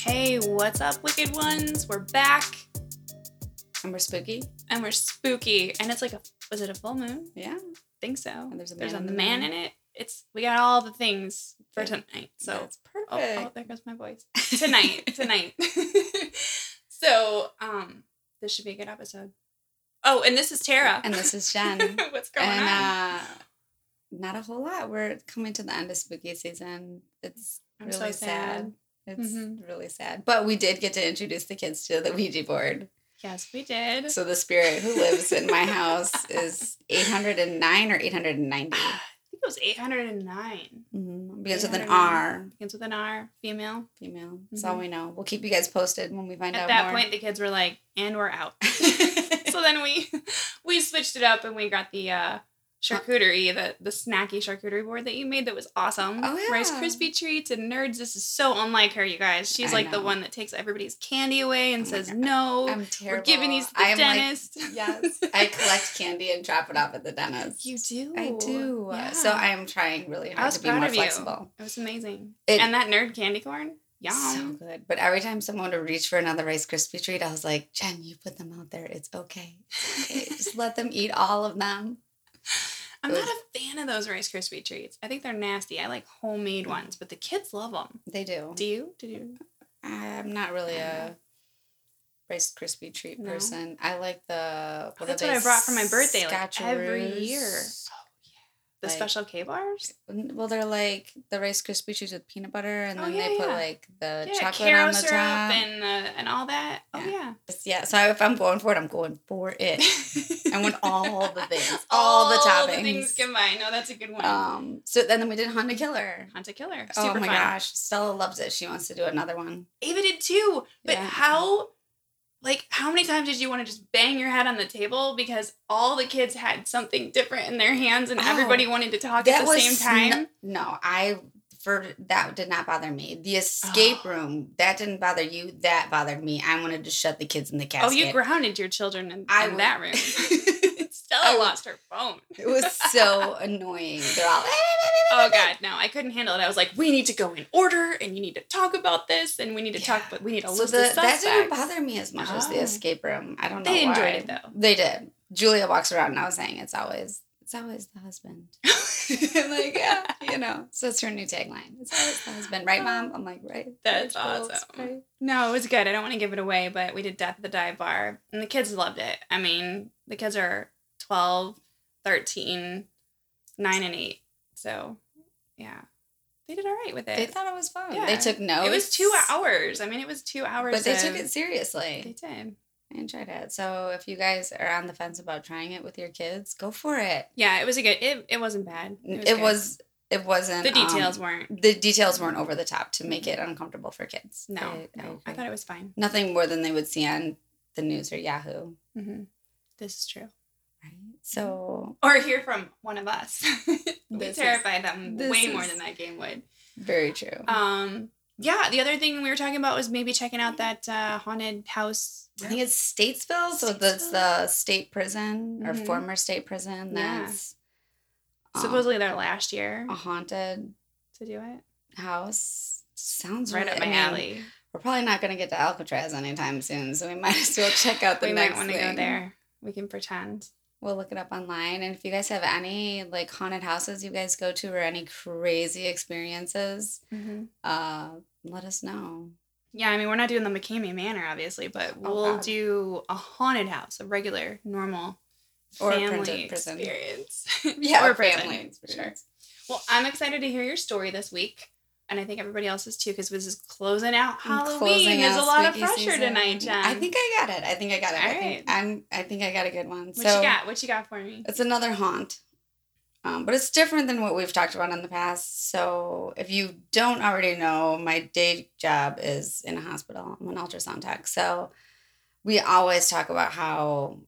Hey, what's up, wicked ones? We're back And we're spooky. and we're spooky. And it's like a was it a full moon? Yeah. think so. And there's a There's a man in man it. It's we got all the things for tonight. So oh, perfect. oh, there goes my voice. Tonight, tonight. so, um, this should be a good episode. Oh, and this is Tara. And this is Jen. What's going and on? uh not a whole lot. We're coming to the end of spooky season. It's I'm so really sad. sad. It's Mhm. really sad. But we did get to introduce the kids to the Ouija board. Yes, we did. So the spirit who lives in my house is 809 or 890. I think it was 809. Mm-hmm. Begins with an R, Begins with an R, female. female. That's all Mhm. we know. We'll keep you guys posted when we find At out At that more. point, the kids were like, "And we're out." so then we we switched it up and we got the uh Uh, charcuterie, the the snacky charcuterie board that you made that was awesome. Oh, yeah. Rice. Krispie treats and nerds. This is so unlike her, you guys. She's I like the one that takes everybody's candy away and Oh says no. I'm terrible. We're giving these to the I'm dentist. Like, yes, I collect candy and drop it off at the dentist. you do. I do. Yeah. So I am trying really I hard was to be more of you. flexible. It was amazing. It- and that nerd candy corn. Yum. So good. But every time someone would reach for another Rice Krispie treat, I was like, Jen, you put them out there. It's okay. It's okay. Just let them eat all of them. I'm not a fan of those Rice Krispie treats. I think they're nasty. I like homemade ones, but the kids love them. They do. Do you? Do you? I'm not really a. Rice Krispie treat No? person. I like the. What that's are what I brought for my birthday like every year. The Like- special K bars? Well, they're like the Rice Krispie treats with peanut butter, and Oh, then yeah, they put yeah. like the Yeah, chocolate Karo on the syrup top. and uh, and all that. Oh Yeah. yeah. So if I'm going for it, I'm going for it. I want all the things, all the All the things toppings. combined. No, that's a good one. Um, so then we did Hunt a Killer. Hunt a killer. oh my fun. gosh, Stella loves it. She wants to do another one. Ava did too. But how like how many times did you want to just bang your head on the table because all the kids had something different in their hands and Oh, everybody wanted to talk at the same n- time? no, I for that did not bother me. The escape Oh. room that didn't bother you. That bothered me. I wanted to shut the kids in the casket. Oh, you grounded your children in, in that room. Stella I lost her phone. It was so annoying. They're all. Oh God, no! I couldn't handle it. I was like, "We need to go in order, and you need to talk about this, and we need to talk, but we need to So list the, that suspects." didn't bother me as much as the Oh. escape room. I don't know. They enjoyed it, though. They did. Julia walks around now saying it's always it's always the husband. I'm like, yeah, you know. So it's her new tagline. It's always the husband, right, mom? Oh, I'm like, right. That's awesome. right. No, it was good. I don't want to give it away, but we did Death at the Dive Bar, and the kids loved it. I mean, the kids are 12, 13, 9, and 8. So, yeah. They did all right with it. They thought it was fun. Yeah. They took notes. it was two hours. I mean, it was two hours. But they took it seriously. They did. I enjoyed it. So if you guys are on the fence about trying it with your kids, go for it. Yeah, it was a good. It, it wasn't bad. It was. It wasn't. The details um, weren't. the details weren't over the top to make it uncomfortable for kids. No, I- I no. I agree. thought it was fine. nothing more than they would see on the news or Yahoo. hmm This is true. So Or hear from one of us. we terrified them way more than that game would. very true. Um, yeah. The other thing we were talking about was maybe checking out that uh, haunted house. I think it's Statesville, so that's the state prison or Mhm. former state prison. Yeah. That's um, supposedly there last year a haunted to do it. house. Sounds Right really, up my I mean, alley. We're probably not going to get to Alcatraz anytime soon, so we might as well check out the We next might want to go there. We can pretend. We'll look it up online, and if you guys have any like haunted houses you guys go to or any crazy experiences, Mm-hmm. uh, let us know. Yeah, I mean, we're not doing the McKamey Manor, obviously, but Oh, we'll God. do a haunted house, a regular, normal Or a family prison. experience. Yeah, or prison. family Sure. Well, I'm excited to hear your story this week. And I think everybody else is too, because this is closing out Halloween. closing There's a lot of pressure season. tonight, Jen. I think I got it. I think I got it. I Alright. think I'm. I think I got a good one. What so you got? What you got for me? it's another haunt, um, but it's different than what we've talked about in the past. So if you don't already know, my day job is in a hospital. I'm an ultrasound tech. So we always talk about how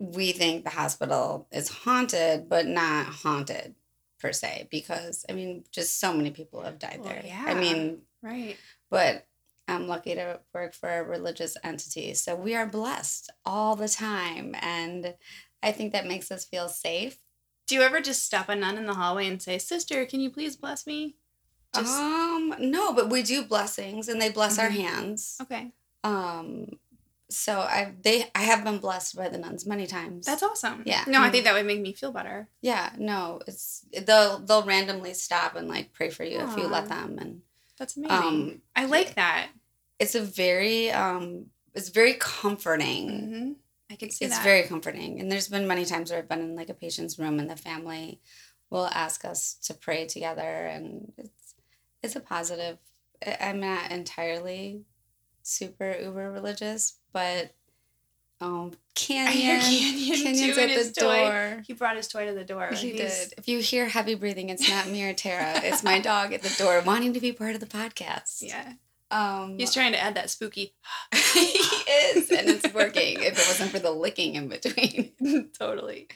we think the hospital is haunted, but not haunted per se, because I mean, just so many people have died Well, there. yeah. I mean, Right. but I'm lucky to work for a religious entity. So we are blessed all the time. And I think that makes us feel safe. Do you ever just stop a nun in the hallway and say, Sister, can you please bless me? Just um, no, but we do blessings and they bless our Mhm. hands. okay. Um, so I they I have been blessed by the nuns many times. That's awesome. Yeah. No, I think that would make me feel better. yeah. No, it's they'll they'll randomly stop and like pray for you if you let them, and That's amazing. um, I like that. it's a very um, it's very comforting. hmm I can see it's that. very comforting, and there's been many times where I've been in like a patient's room and the family will ask us to pray together, and it's it's a positive. I'm not entirely super uber religious, but um, Canyon, Canyon Canyon's at the toy. door. He brought his toy to the door. He did. If you hear heavy breathing, it's not me or Tara. It's my dog at the door wanting to be part of the podcast. Yeah. Um, He's trying to add that spooky. he is, and it's working. if it wasn't for the licking in between. totally.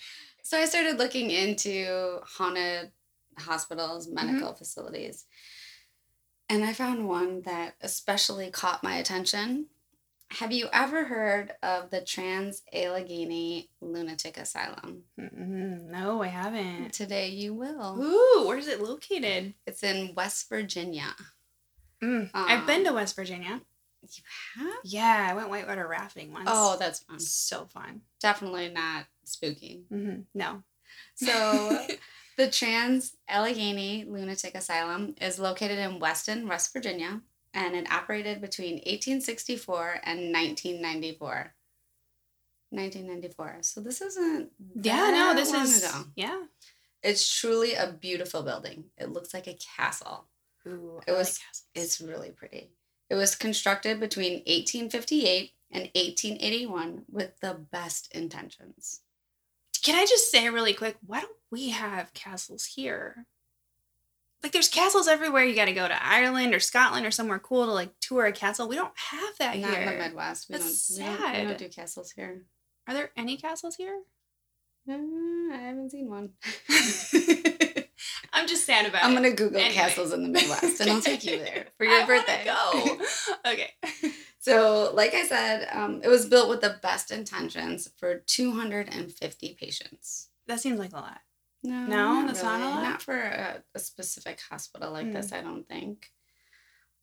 So I started looking into haunted hospitals, Mm-hmm. medical facilities. And I found one that especially caught my attention. Have you ever heard of the Trans Allegheny Lunatic Asylum? Mm-mm, no, I haven't. Today you will. Ooh, where's it located? It's in West Virginia. Mm, I've been Um, to West Virginia. You have? Yeah, I went whitewater rafting once. Oh, that's fun. so fun. Definitely not spooky. hmm No. So, the Trans Allegheny Lunatic Asylum is located in Weston, West Virginia, and it operated between 1864 and 1994. 1994. So this isn't yeah, no, this long is ago. yeah. It's truly a beautiful building. It looks like a castle. Ooh, It I was- castles. It's really pretty. It was constructed between 1858 and 1881 with the best intentions. Can I just say really quick, why don't we have castles here? Like there's castles everywhere. You got to go to Ireland or Scotland or somewhere cool to like tour a castle. We don't have that Not here. in the Midwest. We That's don't, we don't, we don't do castles here. Are there any castles here? Uh, I haven't seen one. I'm just sad about it. I'm gonna Google Anyway. castles in the Midwest, and I'll take you there for I your wanna birthday. Go. okay. So, like I said, um, it was built with the best intentions for 250 patients. That seems like a lot. No, No, that's not a lot? Not for a, a specific hospital like Mm. this, I don't think.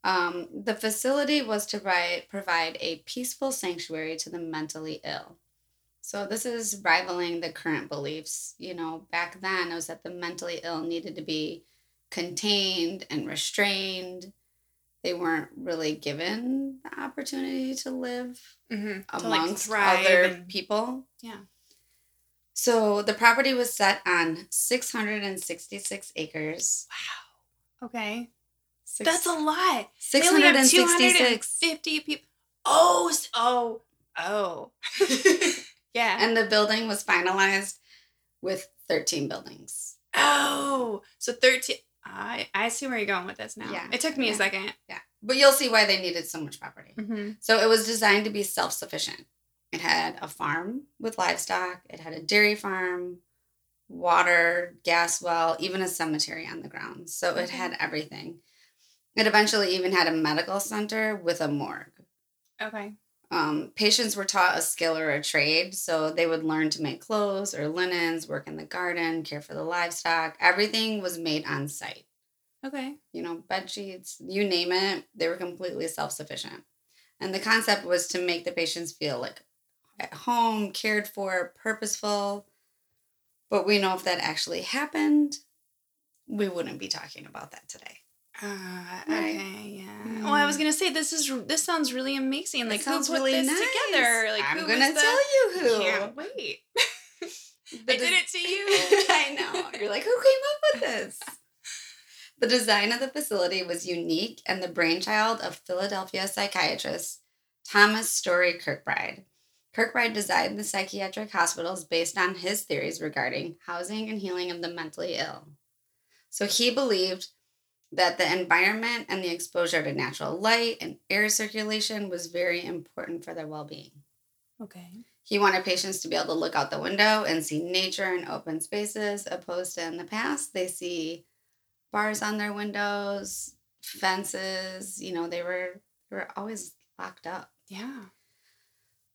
Um, the facility was to provide, provide a peaceful sanctuary to the mentally ill. So this is rivaling the current beliefs. You know, back then it was that the mentally ill needed to be contained and restrained. They weren't really given the opportunity to live Mm-hmm. amongst thrive other and- people. Yeah. So the property was set on 666 acres. Wow. Okay. Six, That's a lot. They 666. 250 people. Oh, oh, oh. yeah. And the building was finalized with 13 buildings. oh, so 13. I, I see where you're going with this now. Yeah, It took me yeah. a second. Yeah. But you'll see why they needed so much property. Mm-hmm. So it was designed to be self sufficient. It had a farm with livestock, it had a dairy farm, water, gas well, even a cemetery on the grounds. So it Okay. had everything. It eventually even had a medical center with a morgue. Okay. Um, patients were taught a skill or a trade, so they would learn to make clothes or linens, work in the garden, care for the livestock. Everything was made on site. Okay. You know, bed sheets, you name it, they were completely self sufficient. And the concept was to make the patients feel like at home, cared for, purposeful. But we know if that actually happened, we wouldn't be talking about that today. Uh, Right. okay, yeah. Well, I was Mm. gonna say this is this sounds really amazing. Like who sounds put really this nice. together? Like I'm who gonna tell you who. Can't wait. I did it to you. I know. You're like, who came up with this? The design of the facility was unique and the brainchild of Philadelphia psychiatrist Thomas Story Kirkbride. Kirkbride designed the psychiatric hospitals based on his theories regarding housing and healing of the mentally ill. So he believed that the environment and the exposure to natural light and air circulation was very important for their well being. Okay. He wanted patients to be able to look out the window and see nature and open spaces, opposed to in the past, they see bars on their windows, fences. You know, they were they were always locked up. Yeah.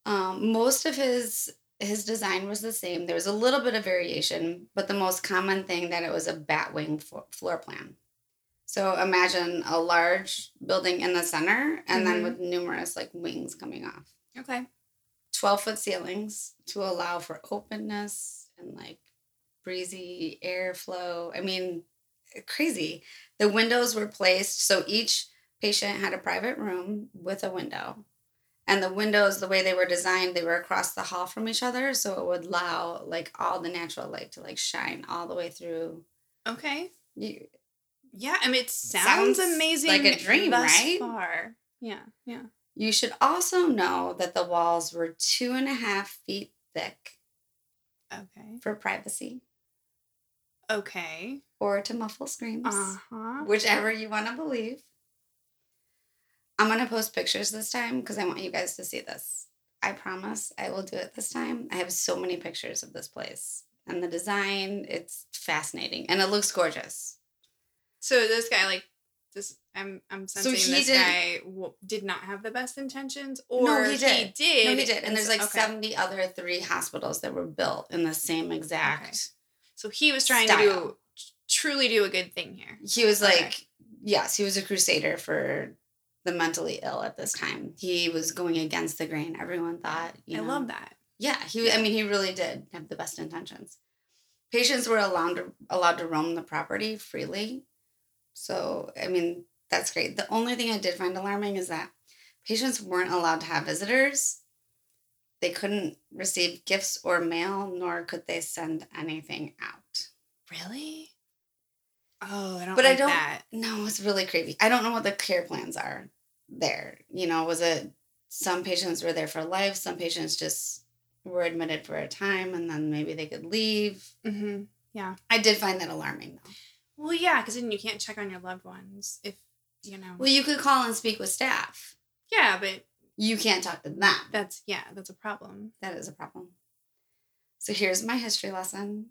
Um, most of his his design was the same. There was a little bit of variation, but the most common thing that it was a batwing fo- floor plan. So imagine a large building in the center and then Mhm. with numerous like wings coming off. Okay. 12 foot ceilings to allow for openness and like breezy airflow. I mean, crazy. The windows were placed so each patient had a private room with a window. And the windows, the way they were designed, they were across the hall from each other, so it would allow like all the natural light to like shine all the way through. Okay. You, Yeah, I mean, it sounds, Sounds amazing. like a dream, right? Far. Yeah, yeah. you should also know that the walls were two and a half feet thick Okay. for privacy Okay. or to muffle screams. Uh huh. whichever you want to believe. I'm going to post pictures this time because I want you guys to see this. I promise I will do it this time. I have so many pictures of this place and the design. It's fascinating and it looks gorgeous. So this guy, like, this, I'm, I'm So sensing he this guy w- did not have the best intentions, or No, he he did. did. No, he did. And there's like okay. 70 other three hospitals that were built in the same exact. So he was trying style. to do truly do a good thing here. He was Okay. like, yes, he was a crusader for the mentally ill at this time. He was going against the grain. Everyone thought, you I know, love that. Yeah, he. I mean, he really did have the best intentions. Patients were allowed to allowed to roam the property freely, so I mean that's great. The only thing I did find alarming is that patients weren't allowed to have visitors. They couldn't receive gifts or mail, nor could they send anything out. Really? Oh, I don't. But I don't- That. No, it's really creepy. I don't know what the care plans are there. You know, was it some patients were there for life, some patients just were admitted for a time and then maybe they could leave. Mm-hmm. Yeah, I did find that alarming though. Well, yeah, because then you can't check on your loved ones if you know. Well, you could call and speak with staff. yeah, but You can't talk to them. that's yeah, that's a problem. That is a problem. So here's my history lesson.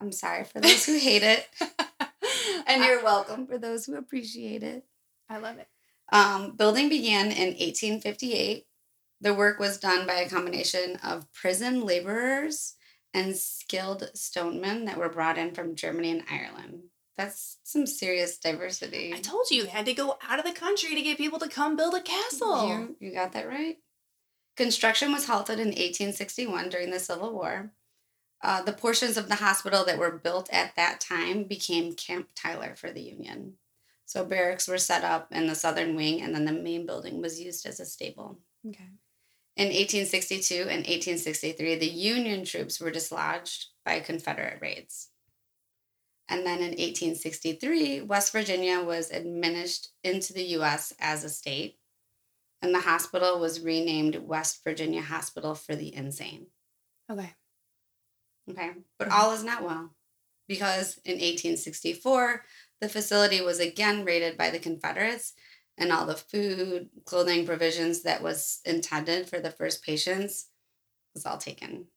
I'm sorry for those who hate it, and you're welcome for those who appreciate it. I love it. Um, building began in 1858. The work was done by a combination of prison laborers and skilled stonemen that were brought in from Germany and Ireland. That's some serious diversity. I told you they had to go out of the country to get people to come build a castle. You, you got that right. Construction was halted in 1861 during the Civil War. Uh, the portions of the hospital that were built at that time became Camp Tyler for the Union. So barracks were set up in the southern wing, and then the main building was used as a stable. Okay. In 1862 and 1863, the Union troops were dislodged by Confederate raids. And then in 1863, West Virginia was administered into the U.S. as a state, and the hospital was renamed West Virginia Hospital for the Insane. Okay. Okay, but Mhm. all is not well because in 1864, the facility was again raided by the Confederates, and all the food, clothing, provisions that was intended for the first patients was all taken.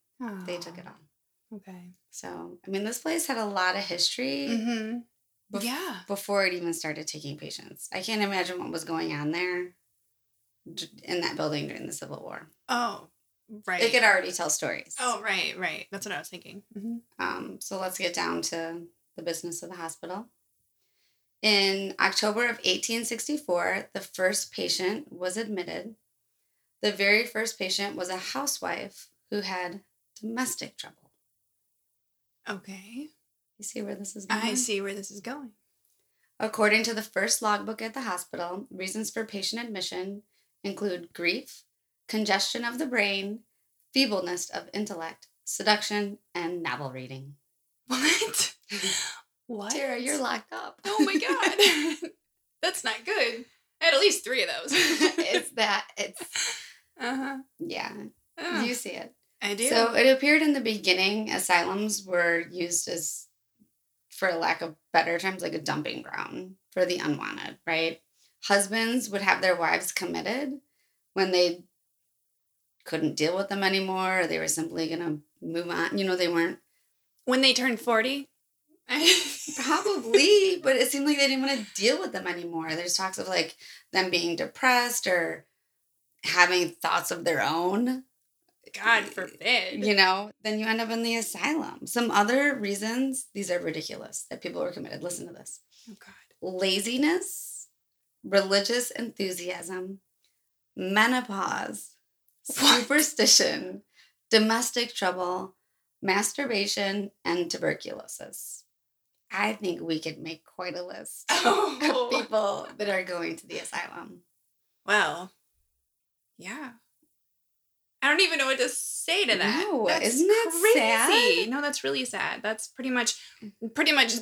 They took it all. Okay. So, I mean, this place had a lot of history Mm-hmm. bef- yeah. before it even started taking patients. I can't imagine what was going on there in that building during the Civil War. Oh, right. It could already tell stories. oh, right, right. That's what I was thinking. Mm-hmm. Um, so let's get down to the business of the hospital. In October of 1864, the first patient was admitted. The very first patient was a housewife who had domestic trouble. Okay. You see where this is going? I see where this is going. According to the first logbook at the hospital, reasons for patient admission include grief, congestion of the brain, feebleness of intellect, seduction, and novel reading. What? what? Tara, you're locked up. Oh my god. That's not good. I had at least three of those. it's that it's uh-huh. yeah Oh, you see it I do. so it appeared in the beginning asylums were used as for lack of better terms like a dumping ground for the unwanted right husbands would have their wives committed when they couldn't deal with them anymore or they were simply gonna move on you know they weren't when they turned 40. probably but it seemed like they didn't want to deal with them anymore there's talks of like them being depressed or having thoughts of their own God forbid. you know, then you end up in the asylum. Some other reasons, these are ridiculous that people were committed. Listen to this. Oh God. laziness, religious enthusiasm, menopause, What? superstition, domestic trouble, masturbation, and tuberculosis. I think we could make quite a list Oh. of people that are going to the asylum. Well, yeah. I don't even know what to say to that. No, that's isn't that crazy. sad? No, that's really sad. That's pretty much, pretty much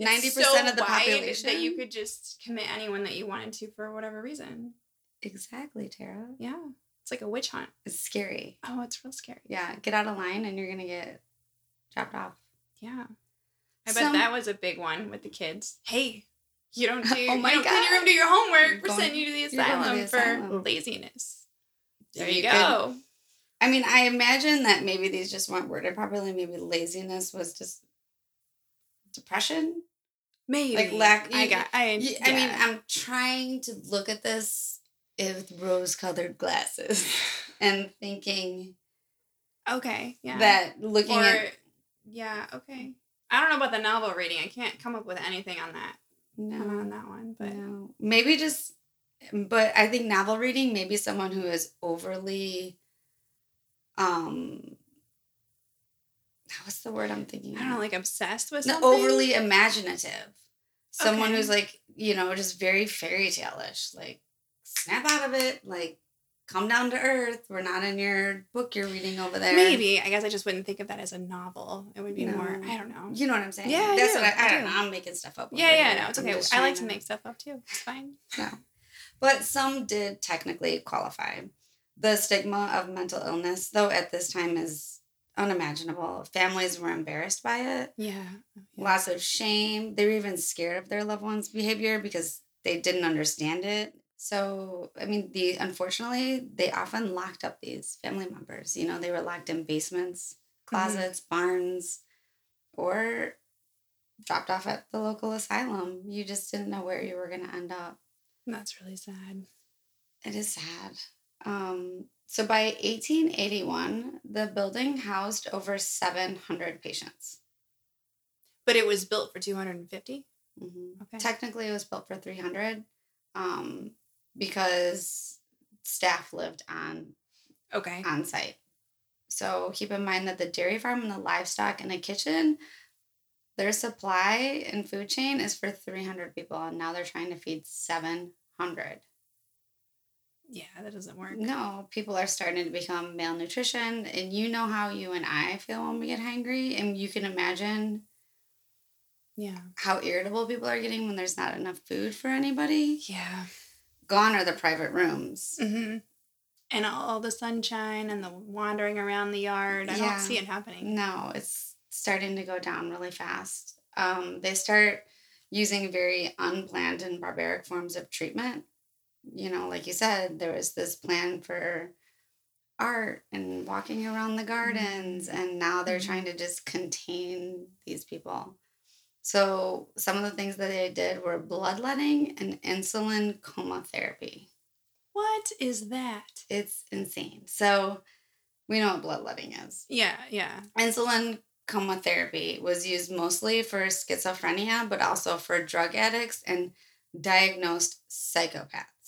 90% so of the population? that you could just commit anyone that you wanted to for whatever reason. Exactly, Tara. Yeah, it's like a witch hunt. It's scary. Oh, it's real scary. Yeah, get out of line and you're going to get dropped off. Yeah, I bet that was a big one with the kids. Hey, you don't do. Oh my you don't clean your room, do your homework. We're sending you to the you're going asylum for asylum. laziness. There You you, could- go. I mean, I imagine that maybe these just weren't worded properly. Maybe laziness was just depression. Maybe like lack- I you- got. I. Y- I mean, yeah. I'm trying to look at this with rose colored glasses and thinking okay. Yeah. that looking or at. yeah okay i don't know about the novel reading i can't come up with anything on that No, on that one but no. Maybe just. But I think novel reading, maybe someone who is overly. Um. What's the word I'm thinking? i don't know like obsessed with No, something overly imaginative. Someone Okay. who's like, you know, just very fairy tale-ish. Like, snap out of it. Like, come down to earth. We're not in your book you're reading over there. maybe i guess i just wouldn't think of that as a novel it would be more i don't know You know what I'm saying? Yeah, That's do, what I, I I don't do. know. I'm making stuff up. yeah yeah here. no it's I'm okay i like to make stuff up too it's fine No. But some did technically qualify. The stigma of mental illness, though, at this time is unimaginable. Families were embarrassed by it. yeah lots of shame. They were even scared of their loved one's behavior because they didn't understand it. So, I mean, the unfortunately, they often locked up these family members. You know, they were locked in basements, mm-hmm. closets, barns, or dropped off at the local asylum. You just didn't know where you were going to end up. that's really sad It is sad. Um, so by 1881, the building housed over 700 patients. but it was built for 250 Mhm. okay Technically, it was built for 300 um, because staff lived on okay on site. So keep in mind that the dairy farm and the livestock and the kitchen, their supply and food chain is for 300 people, and now they're trying to feed 700. Yeah that doesn't work No, people are starting to become malnutrition, and you know how you and I feel when we get hungry, and you can imagine yeah how irritable people are getting when there's not enough food for anybody. yeah Gone are the private rooms. hmm and all the sunshine and the wandering around the yard i Yeah. don't see it happening No, it's starting to go down really fast. Um, they start using very unplanned and barbaric forms of treatment. You know, like you said, there was this plan for art and walking around the gardens, and now they're Mhm. trying to just contain these people. So, some of the things that they did were bloodletting and insulin coma therapy. what is that It's insane. So, we know what bloodletting is. yeah yeah Insulin coma therapy was used mostly for schizophrenia, but also for drug addicts and diagnosed psychopaths.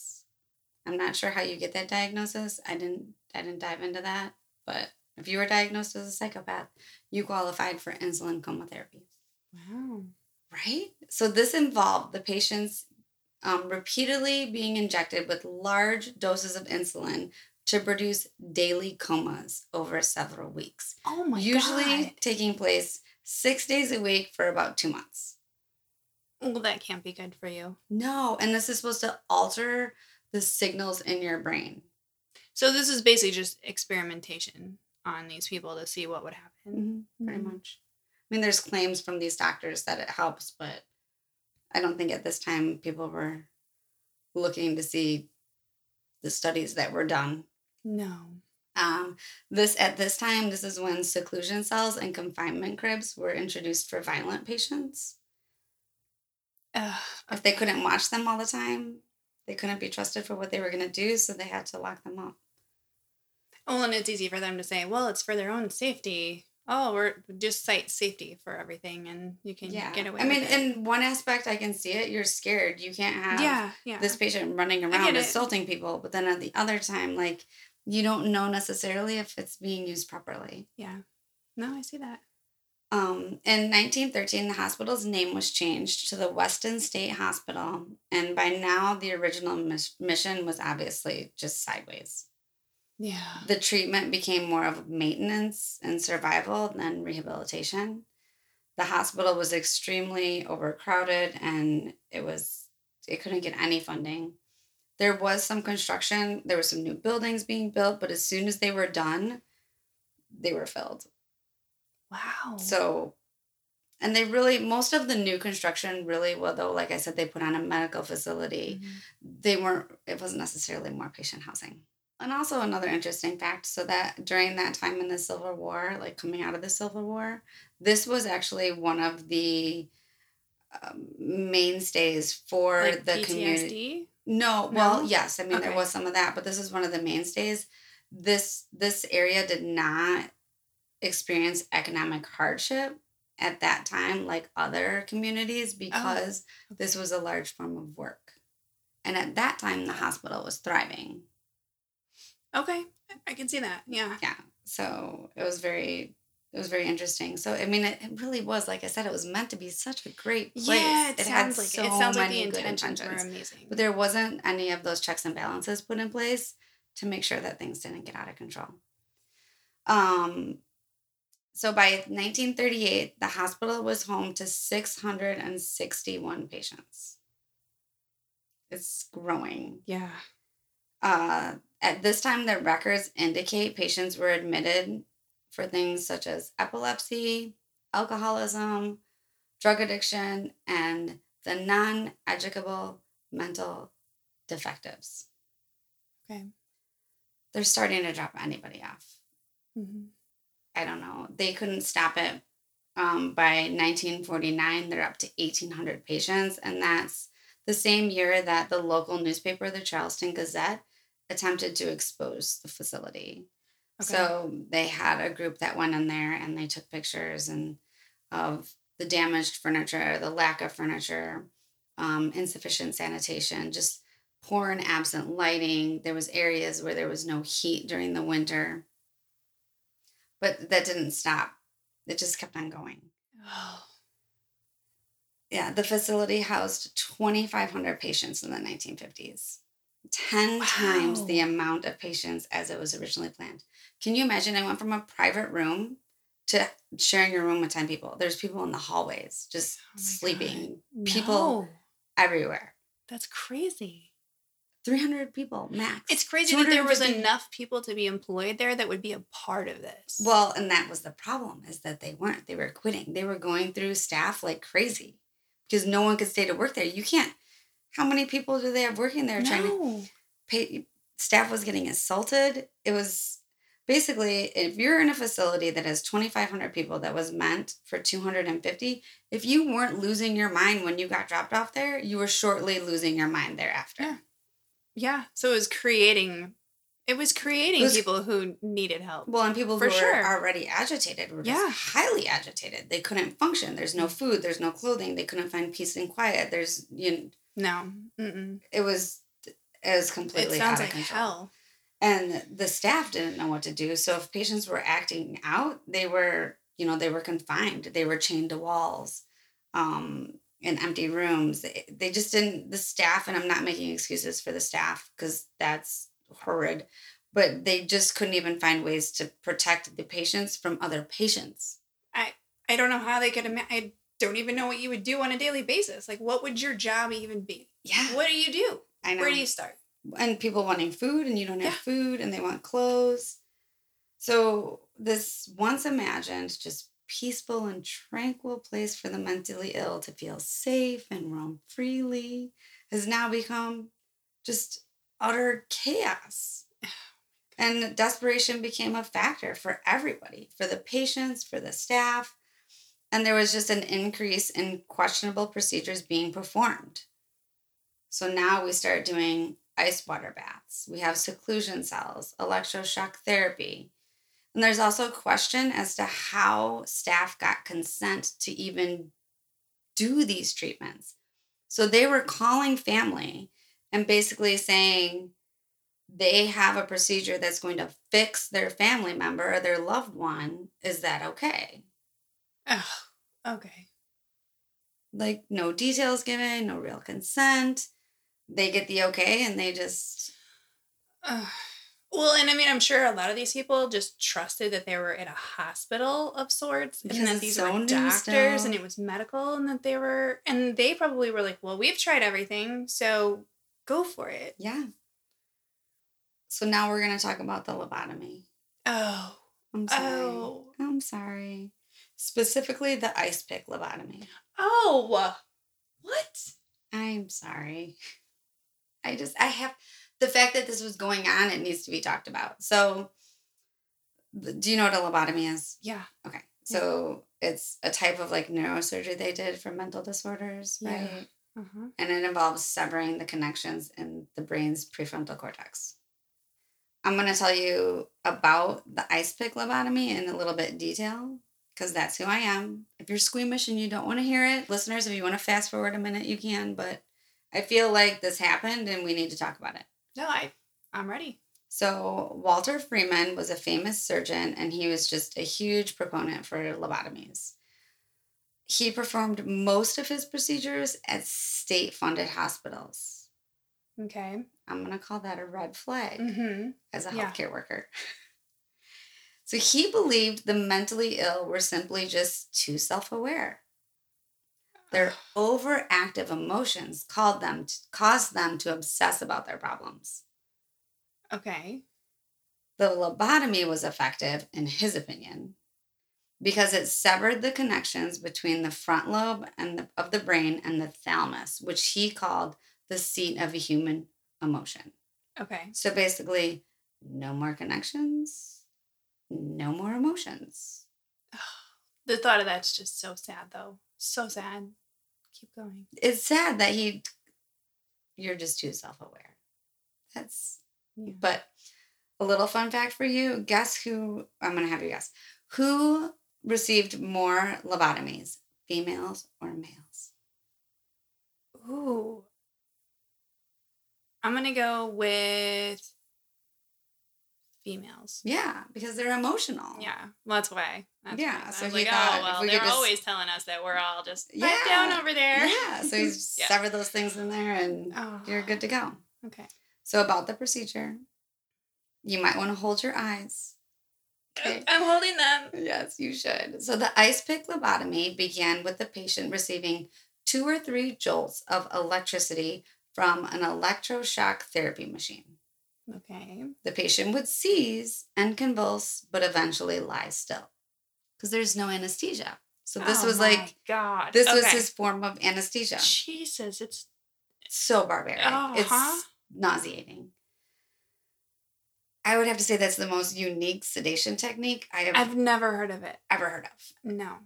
I'm not sure how you get that diagnosis. I didn't I didn't dive into that, but if you were diagnosed as a psychopath, you qualified for insulin coma therapy. wow Right? So this involved the patients um, repeatedly being injected with large doses of insulin to produce daily comas over several weeks oh my usually god taking place six days a week for about two months. well that can't be good for you No, and this is supposed to alter the signals in your brain. so this is basically just experimentation on these people to see what would happen Pretty Mhm. much. I mean, there's claims from these doctors that it helps, but I don't think at this time people were looking to see the studies that were done. no Um, this at this time, this is when seclusion cells and confinement cribs were introduced for violent patients. Ugh, if they couldn't watch them all the time, they couldn't be trusted for what they were going to do, so they had to lock them up. well and it's easy for them to say well it's for their own safety oh, we're just site safety for everything, and you can Yeah. get away. I mean, it. in one aspect, I can see it. You're scared. You can't have yeah, yeah, this patient running around it. assaulting people. But then at the other time, like, you don't know necessarily if it's being used properly. yeah. No, I see that. Um, in 1913, the hospital's name was changed to the Weston State Hospital, and by now the original mis- mission was obviously just sideways. Yeah. The treatment became more of maintenance and survival than rehabilitation. The hospital was extremely overcrowded and it was it couldn't get any funding. There was some construction, there were some new buildings being built, but as soon as they were done, they were filled. Wow. So, and they really, most of the new construction really, well, though, like I said, they put on a medical facility, Mhm. they weren't, it wasn't necessarily more patient housing. And also another interesting fact so that during that time in the Civil War, like coming out of the Civil War, this was actually one of the um, mainstays for like the PTSD. community. No, well, No? yes. I mean, there was some of that, but this is one of the mainstays. This this area did not experience economic hardship at that time like other communities because this was a large form of work. And at that time, the hospital was thriving. Okay, I can see that. Yeah. Yeah. So it was very, it was very interesting. So I mean, it, it really was like I said, it was meant to be such a great place. Yeah, it, had sounds like so it. It sounds like the many good intentions were intentions. amazing. But there wasn't any of those checks and balances put in place to make sure that things didn't get out of control. Um, so by 1938, the hospital was home to 661 patients. It's growing. yeah. Uh, at this time, the records indicate patients were admitted for things such as epilepsy, alcoholism, drug addiction, and the non educable mental defectives. Okay. They're starting to drop anybody off. hmm I don't know. They couldn't stop it. Um, by 1949, they're up to 1,800 patients, and that's the same year that the local newspaper, the Charleston Gazette, attempted to expose the facility. Okay. So they had a group that went in there and they took pictures and of the damaged furniture, the lack of furniture, um, insufficient sanitation, just poor and absent lighting. There was areas where there was no heat during the winter. But that didn't stop. It just kept on going. Oh. Yeah, the facility housed 2,500 patients in the 1950s. 10 times the amount of patients as it was originally planned. Can you imagine? I went from a private room to sharing your room with 10 people. There's people in the hallways just Oh sleeping God. People- No, everywhere. that's crazy. 300 people max. It's crazy that there was enough people to be employed there that would be a part of this. Well, and that was the problem is that they weren't. They were quitting. They were going through staff like crazy because no one could stay to work there. You can't. How many people do they have working there trying to no. pay? Staff was getting assaulted. It was basically if you're in a facility that has 2,500 people that was meant for 250. If you weren't losing your mind when you got dropped off there, you were shortly losing your mind thereafter. Yeah. Yeah. So it was creating. It was creating It was- people who needed help. Well, and people For who sure. were already agitated were just Yeah. highly agitated. They couldn't function. There's no food. There's no clothing. They couldn't find peace and quiet. There's you. Know, No. Mm-mm. it was it was It completely sounds out of like control. hell. And the staff didn't know what to do. So if patients were acting out, they were you know they were confined. They were chained to walls, um, in empty rooms. They, just didn't. The staff, and I'm not making excuses for the staff because that's horrid. But they just couldn't even find ways to protect the patients from other patients. I don't know how they could. Ima- I don't even know what you would do on a daily basis. Like, what would your job even be? Yeah, What do you do? I know. Where do you start? and people wanting food, and you don't have Yeah. food, and they want clothes. So this once imagined, just peaceful and tranquil place for the mentally ill to feel safe and roam freely has now become just utter chaos. And desperation became a factor for everybody, for the patients, for the staff. And there was just an increase in questionable procedures being performed. So now we start doing ice water baths. We have seclusion cells, electroshock therapy. And there's also a question as to how staff got consent to even do these treatments. So they were calling family and basically saying they have a procedure that's going to fix their family member or their loved one. Is that okay? Oh, okay. Like, no details given, no real consent. They get the okay and they just. Ugh. Well, and I mean, I'm sure a lot of these people just trusted that they were in a hospital of sorts Because and that these so were doctors and it was medical and that they were, and they probably were like, well, we've tried everything, so go for it. Yeah. So now we're going to talk about the lobotomy. Oh, I'm sorry. oh, I'm sorry. Specifically, the ice pick lobotomy. oh, what? I'm sorry. I just, I have the fact that this was going on, it needs to be talked about. So, do you know what a lobotomy is? Yeah. Okay. So, it's a type of like neurosurgery they did for mental disorders, Yeah. right? Uh-huh. And it involves severing the connections in the brain's prefrontal cortex. I'm going to tell you about the ice pick lobotomy in a little bit detail because that's who I am. If you're squeamish and you don't want to hear it, listeners, if you want to fast forward a minute, you can. But I feel like this happened and we need to talk about it. No, I, I'm ready. So, Walter Freeman was a famous surgeon and he was just a huge proponent for lobotomies. He performed most of his procedures at state funded hospitals. Okay. I'm going to call that a red flag Mm-hmm. as a Yeah. healthcare worker. So he believed the mentally ill were simply just too self aware. Their overactive emotions called them to, caused them to obsess about their problems. Okay. The lobotomy was effective, in his opinion, because it severed the connections between the front lobe and the, of the brain and the thalamus, which he called the seat of a human emotion. Okay. So basically, no more connections, no more emotions. The thought of that's just so sad, though. So sad. Keep going. It's sad that he, you're just too self aware. That's, Yeah. but a little fun fact for you guess who, I'm going to have you guess, who received more lobotomies, females or males? Ooh. I'm gonna go with females. Yeah, because they're emotional. Yeah, well, that's why. That's Yeah. So he like, thought oh well, we they're just- always telling us that we're all just Yeah. down over there. Yeah, so he's Yeah. severed those things in there and Oh. you're good to go. Okay. So, about the procedure, you might want to hold your eyes. Okay. I'm holding them. Yes, you should. So, the ice pick lobotomy began with the patient receiving two or three jolts of electricity from an electroshock therapy machine. Okay. The patient would seize and convulse, but eventually lie still because there's no anesthesia. So, this Oh was my like, God. this was his form of anesthesia. Jesus, it's so barbaric. Oh, it's huh? nauseating. I would have to say that's the most unique sedation technique I have I've never heard of it. ever heard of. No.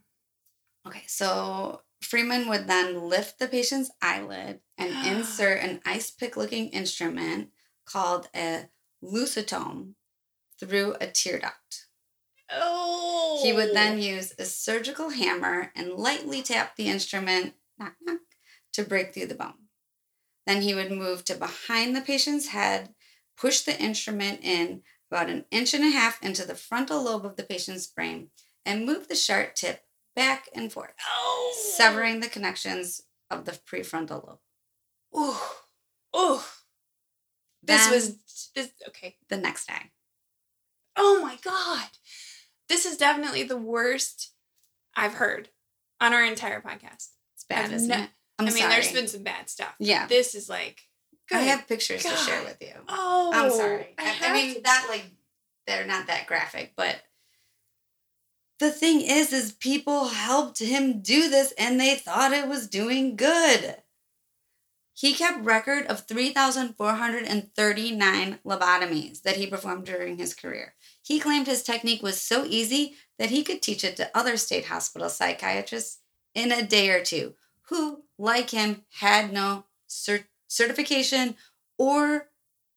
Okay, so Freeman would then lift the patient's eyelid and insert an ice pick looking instrument called a leucotome through a tear duct. Oh. He would then oh. use a surgical hammer and lightly tap the instrument knock, knock, to break through the bone. Then he would move to behind the patient's head, push the instrument in about an inch and a half into the frontal lobe of the patient's brain, and move the sharp tip back and forth, Oh. severing the connections of the prefrontal lobe. Ooh. This was this. Okay. the next day. Oh my god. This is definitely the worst I've heard on our entire podcast. It's bad, I've isn't it? I'm i mean, sorry. there's been some bad stuff. Yeah. This is like. I have pictures to share with you. Oh. I'm sorry. I, I have mean, to- that like they're not that graphic, but the thing is, is people helped him do this and they thought it was doing good. He kept record of 3,439 lobotomies that he performed during his career. He claimed his technique was so easy that he could teach it to other state hospital psychiatrists in a day or two, who, like him, had no cert- certification or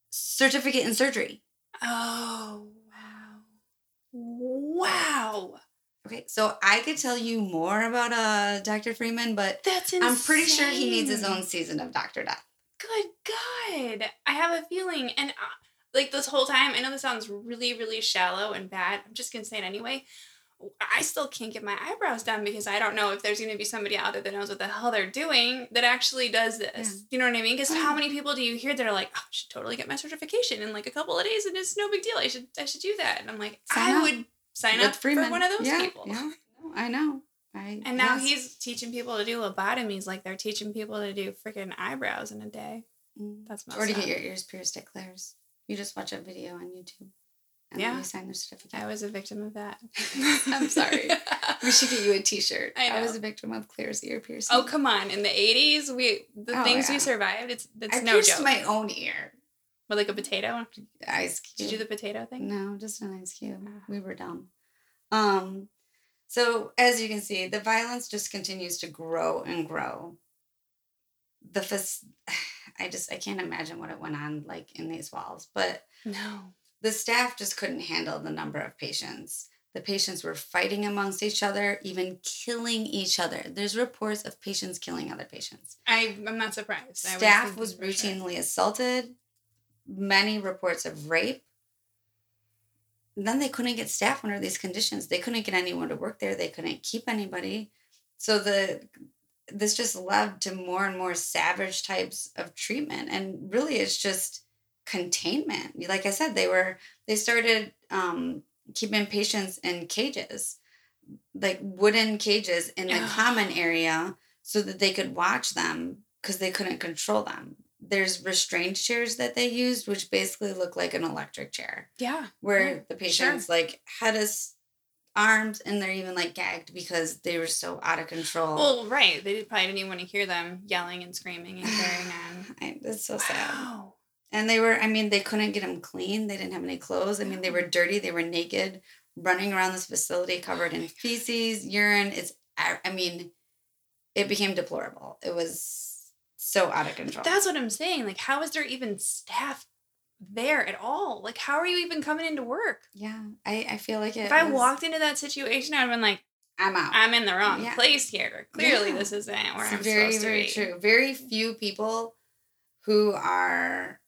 certificate in surgery. Oh wow. Wow. Okay, so I could tell you more about uh Dr. Freeman, but That's insane. I'm pretty sure he needs his own season of Doctor Death. Good God. I have a feeling. And uh, like this whole time, I know this sounds really, really shallow and bad. I'm just going to say it anyway. I still can't get my eyebrows done because I don't know if there's going to be somebody out there that knows what the hell they're doing that actually does this. Yeah. You know what I mean? Because how many people do you hear that are like, oh, I should totally get my certification in like a couple of days and it's no big deal. I should I should do that. And I'm like, Sign I up would sign up for one of those yeah, people. Yeah, no, I know. I, And now yes. he's teaching people to do lobotomies like they're teaching people to do freaking eyebrows in a day. Mm. That's messed or to get your ears pierced at Claire's. You just watch a video on YouTube. And Yeah. you sign the certificate. I was a victim of that. I'm sorry. we should get you a t-shirt. I I, was a victim of Claire's ear piercing. oh come on! In the eighties, we the Oh, things yeah. we survived. It's it's I no pierced joke. my own ear. With like a potato. Ice Did you do the potato thing? No, just an ice cube. Ah. We were dumb. Um, so as you can see, the violence just continues to grow and grow. The fac- I just I can't imagine what it went on like in these walls, but No. the staff just couldn't handle the number of patients. The patients were fighting amongst each other, even killing each other. There's reports of patients killing other patients. I I'm not surprised. Staff thinking was for sure. routinely assaulted, many reports of rape. Then they couldn't get staff under these conditions. They couldn't get anyone to work there. They couldn't keep anybody. So the this just led to more and more savage types of treatment. And really it's just containment. Like I said, they were they started um keeping patients in cages, like wooden cages in the common area so that they could watch them because they couldn't control them. There's restraint chairs that they used, which basically look like an electric chair, Yeah. where Yeah, the patients like had his arms and they're even like gagged because they were so out of control. Well, right. They probably didn't even want to hear them yelling and screaming and carrying on. I, it's so sad. And they were, I mean, they couldn't get them clean. They didn't have any clothes. I mean, they were dirty. They were naked, running around this facility oh covered in feces, urine. It's, I, I mean, it became deplorable. It was so out of control. That's what I'm saying. Like, how is there even staff there at all? Like, how are you even coming into work? yeah, I, I feel like it. if I was- walked into that situation, I'd have been like, I'm out. I'm in the wrong Yeah. place here. Clearly, Yeah. this isn't where It's I'm very, supposed to very be. true. Very few people who are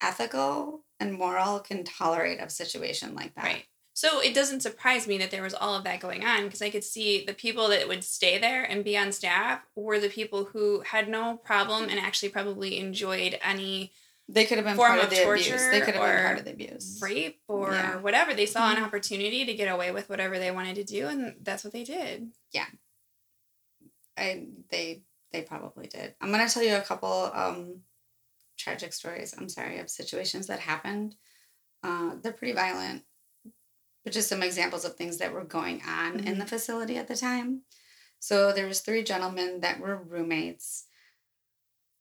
ethical and moral can tolerate a situation like that. Right. So it doesn't surprise me that there was all of that going on because I could see the people that would stay there and be on staff were the people who had no problem and actually probably enjoyed any They could have been Form part of, of the abuse. They could have been part of the abuse. rape or Yeah. whatever. They saw Mhm. an opportunity to get away with whatever they wanted to do, and that's what they did. Yeah. I they they probably did. I'm gonna tell you a couple um tragic stories. I'm sorry of situations that happened. Uh, they're pretty violent, but just some examples of things that were going on in the mm-hmm. facility at the time. So there was three gentlemen that were roommates.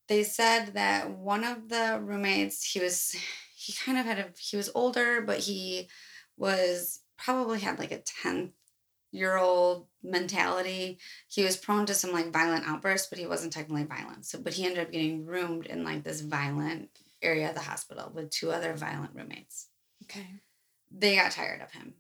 They said that one of the roommates, he was he kind of had a he was older, but he was probably had like a 10 year old mentality he was prone to some like violent outbursts, but he wasn't technically violent. So, but he ended up getting roomed in like this violent area of the hospital with two other violent roommates. Okay. They got tired of him.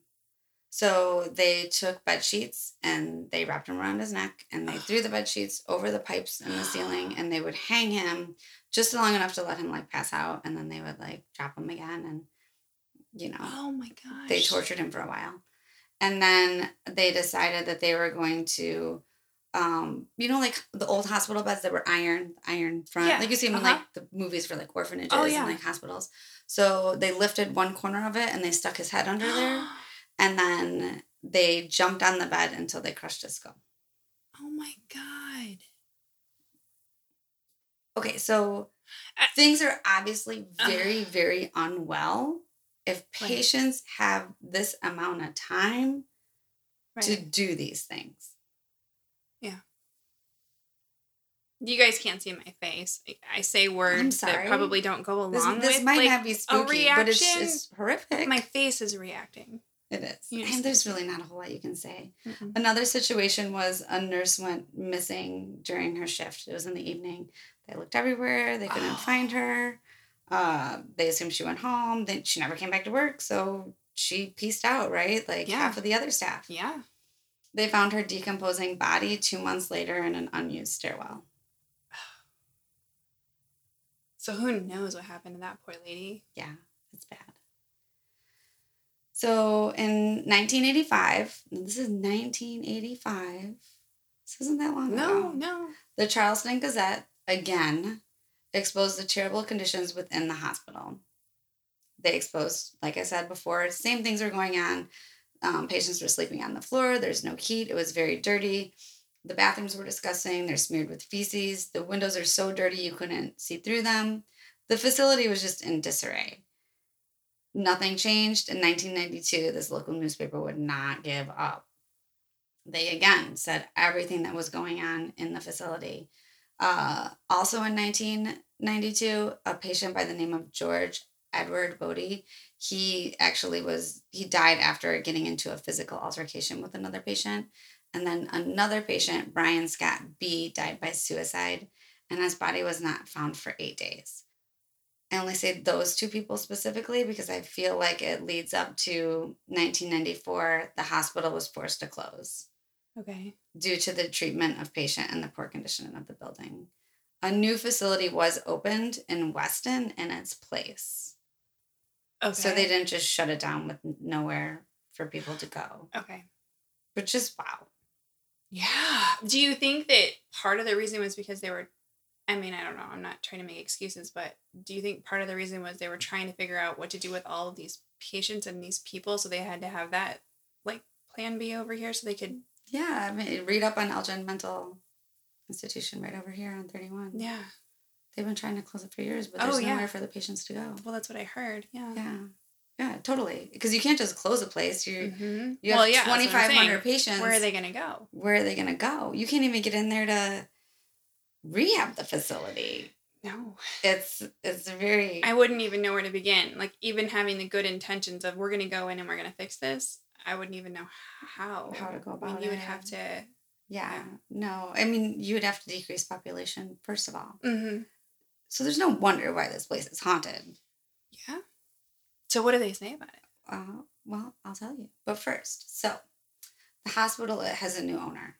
So they took bed sheets and they wrapped him around his neck and they threw the bed sheets over the pipes in the ceiling and they would hang him just long enough to let him like pass out and then they would like drop him again and you know Oh my gosh. they tortured him for a while and then they decided that they were going to um you know like the old hospital beds that were iron iron front Yeah, like you see them in uh-huh. like the movies for like orphanages Oh, yeah. and like hospitals so they lifted one corner of it and they stuck his head under there and then they jumped on the bed until they crushed his skull oh my god. okay so I- things are obviously very very unwell if patients have this amount of time Right. to do these things you guys can't see my face. I- say words that probably don't go This, along this with might like not be spooky, but it's, it's horrific. my face is reacting. it is. You And there's really not a whole lot you can say. Mm-mm. Another situation was a nurse went missing during her shift. It was in the evening. They looked everywhere. They couldn't Oh. find her. Uh, they assumed she went home. Then she never came back to work. So she pieced out, right? Like Yeah. half of the other staff. Yeah. They found her decomposing body two months later in an unused stairwell. So who knows what happened to that poor lady? Yeah, it's bad. So in 1985, this is 1985. This isn't that long No, ago. no. No. The Charleston Gazette again exposed the terrible conditions within the hospital. They exposed, like I said before, same things were going on. Um, patients were sleeping on the floor. There's no heat. It was very dirty. The bathrooms were disgusting. They're smeared with feces. The windows are so dirty you couldn't see through them. The facility was just in disarray. Nothing changed. In 1992, this local newspaper would not give up. They again said everything that was going on in the facility. Uh, also in 1992, a patient by the name of George Edward Bodie, he actually was, he died after getting into a physical altercation with another patient. And then another patient, Brian Scott B., died by suicide, and his body was not found for eight days. I only say those two people specifically because I feel like it leads up to 1994. The hospital was forced to close Okay. due to the treatment of patient and the poor condition of the building. A new facility was opened in Weston in its place. Okay. So they didn't just shut it down with nowhere for people to go, Okay. which is wow. Yeah. Do you think that part of the reason was because they were I mean, I don't know. I'm not trying to make excuses, but do you think part of the reason was they were trying to figure out what to do with all of these patients and these people so they had to have that like plan B over here so they could Yeah, I mean, read up on Elgin Mental Institution right over here on 31. Yeah. They've been trying to close it for years, but Oh, there's yeah. nowhere for the patients to go. Well, that's what I heard. Yeah. Yeah. Yeah, totally. Because you can't just close a place. You Mhm. you have Well, yeah, what I'm 2,500 patients. Where are they going to go? Where are they going to go? You can't even get in there to rehab the facility. No. It's it's very I wouldn't even know where to begin. Like even having the good intentions of we're going to go in and we're going to fix this, I wouldn't even know how. How to go I about mean, you would have to yeah, no. I mean, you would have to decrease population first of all. Mhm. So there's no wonder why this place is haunted. So what do they say about it? Uh, well, I'll tell you. But first, so the hospital has a new owner.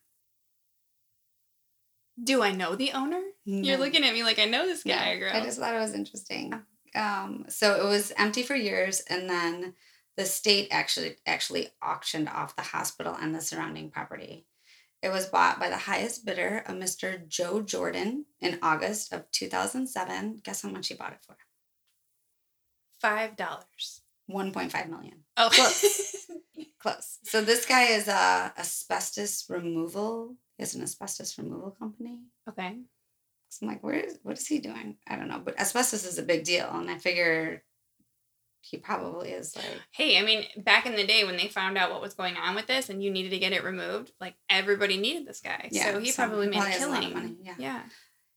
Do I know the owner? You're looking at me like I know this guy girl. I just thought it was interesting. Um, so it was empty for years, and then the state actually actually auctioned off the hospital and the surrounding property. It was bought by the highest bidder, a Mr. Joe Jordan, in August of 2007. Guess how much he bought it for? Five dollars. 1.5 million. Oh, Close. Close. So this guy is a asbestos removal. He has an asbestos removal company. okay. So I'm like, where is what is he doing? I don't know. But asbestos is a big deal, and I figure he probably is like Hey, I mean, back in the day when they found out what was going on with this and you needed to get it removed, like everybody needed this guy. Yeah, so he so probably made a a killing. of money, yeah. Yeah.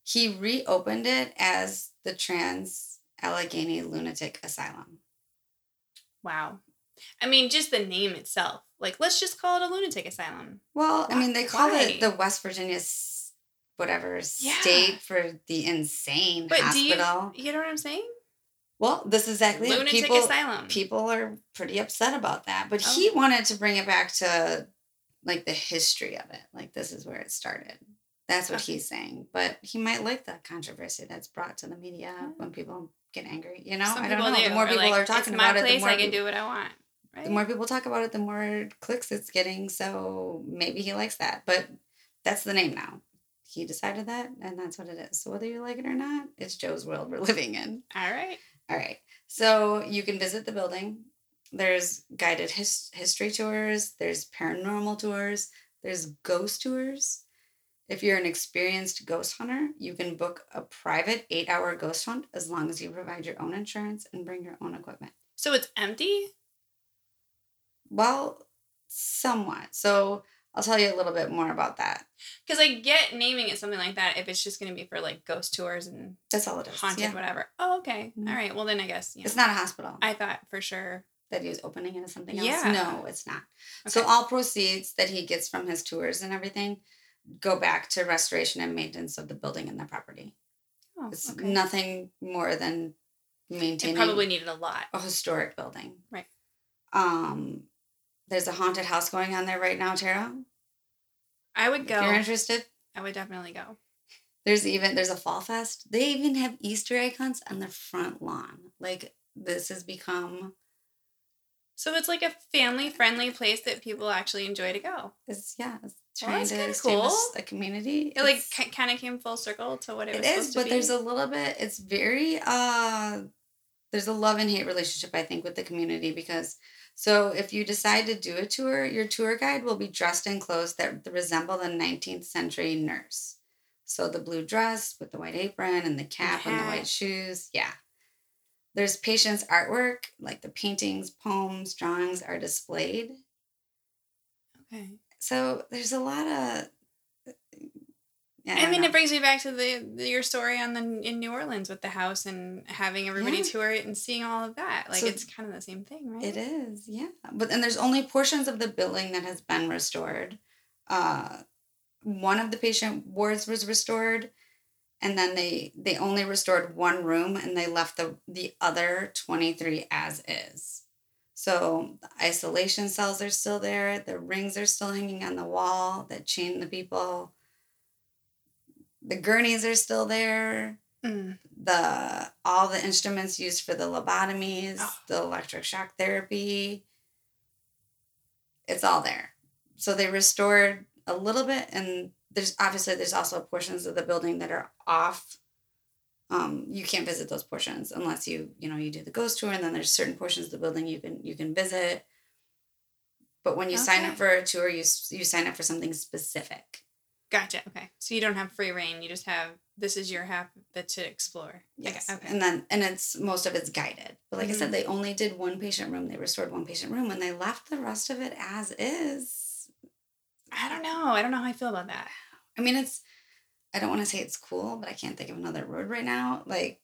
he reopened it as the Trans Allegheny Lunatic Asylum. Wow. I mean, just the name itself. Like, let's just call it a lunatic asylum. Well, I mean, they call why? it the West Virginia whatever Yeah. state for the insane But do you, hospital. you know what I'm saying? well, this is exactly lunatic people. asylum. People are pretty upset about that, but Oh. he wanted to bring it back to like the history of it. Like this is where it started. That's what Okay. he's saying. But he might like the controversy that's brought to the media Yeah. when people get angry. You know, Some I don't know. do. The more Or, people like, are talking about it, the more I can peop- do what I want. Right? the more people talk about it, the more clicks it's getting. So maybe he likes that. But that's the name now. He decided that, and that's what it is. So whether you like it or not, it's Joe's world we're living in. All right. All right. So you can visit the building. There's guided his- history tours, there's paranormal tours, there's ghost tours. If you're an experienced ghost hunter, you can book a private eight hour ghost hunt as long as you provide your own insurance and bring your own equipment. So it's empty? Well, somewhat. So I'll tell you a little bit more about that. Because I get naming it something like that if it's just going to be for like ghost tours and That's all it is. haunted, Yeah. whatever. Oh, okay. Mhm. All right. Well, then I guess, yeah. It's not a hospital I thought for sure. that he was opening into something else. Yeah. No, it's not. So all proceeds that he gets from his tours and everything go back to restoration and maintenance of the building and the property. Oh, It's okay. nothing more than maintaining. It probably needed a lot. a historic building. Right. Um, there's a haunted house going on there right now, Tara. I would go. If you're interested, I would definitely go. there's even there's a fall fest. They even have Easter egg hunts on their front lawn. Like this has become So it's like a family friendly place that people actually enjoy to go. is yeah, it's Well, trying that's to cool. a community. It like It's- kind of came full circle to what it, It was is, supposed to but there's a little bit. It's very uh, there's a love and hate relationship I think with the community because so if you decide to do a tour, your tour guide will be dressed in clothes that resemble the 19th century nurse. So the blue dress with the white apron and the cap and the white shoes, yeah. There's patients' artwork, like the paintings, poems, drawings are displayed. okay. So there's a lot of. Yeah, I don't mean, know. it brings me back to the, the your story on the in New Orleans with the house and having everybody Yeah. tour it and seeing all of that. Like So it's kind of the same thing, right? It is, yeah. But and there's only portions of the building that has been restored. Uh, one of the patient wards was restored, and then they they only restored one room and they left the the other twenty three as is. So the isolation cells are still there. The rings are still hanging on the wall that chain the people. The gurneys are still there Mm. the all the instruments used for the lobotomies, Oh. the electric shock therapy. It's all there. So they restored a little bit, and there's obviously there's also portions of the building that are off. Um, you can't visit those portions unless you you know you do the ghost tour, and then there's certain portions of the building you can you can visit. But when you sign up for a tour, you you sign up for something specific. Gotcha. Okay. So you don't have free reign. You just have this is your half that to explore. Okay, Yes. Okay. And then and it's most of it's guided. But like I Mhm. said, they only did one patient room. They restored one patient room and they left the rest of it as is. I don't know. I don't know how I feel about that. I mean it's I don't want to say it's cool, but I can't think of another word right now. Like